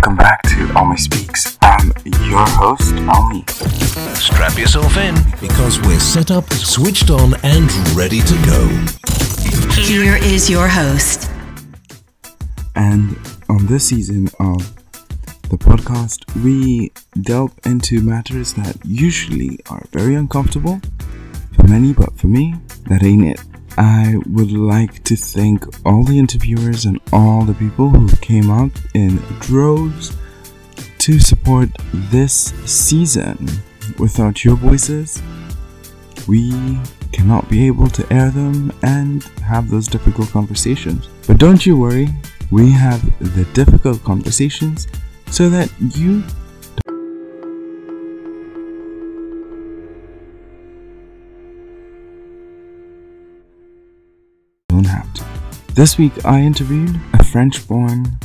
welcome back to Almi Speaks. I'm your host, Almi. Strap yourself in because we're set up, switched on, and ready to go. Here is your host. And on this season of the podcast, we delve into matters that usually are very uncomfortable for many, but for me, that ain't it. I would like to thank all the interviewers and all the people who came out in droves to support this season. Without your voices, we cannot be able to air them and have those difficult conversations. But don't you worry, we have the difficult conversations so that you This week I interviewed a French born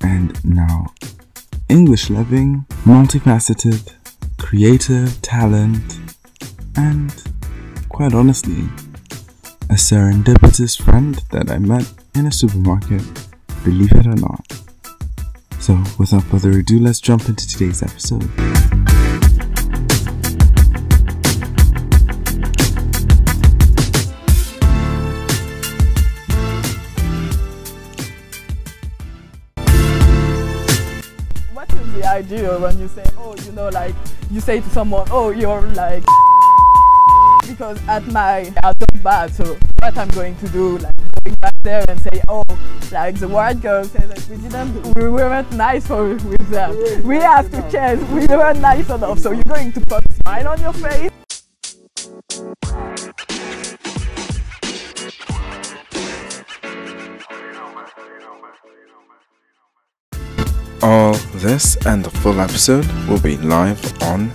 and now English loving, multifaceted, creative talent, and quite honestly, a serendipitous friend that I met in a supermarket, believe it or not. So, without further ado, let's jump into today's episode. The idea when you say, oh, you know, like, you say to someone, oh, you're like, because at my, I look bad, so what I'm going to do, like, going back there and say, oh, like, the white girl said that we didn't, we weren't nice for, with them. We have to change, we weren't nice enough, so you're going to put a smile on your face. All this and the full episode will be live on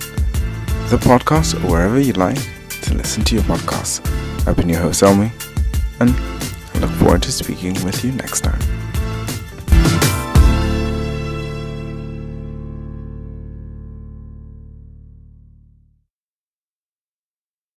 the podcast or wherever you like to listen to your podcast. I've been your host, Elmi, and I look forward to speaking with you next time.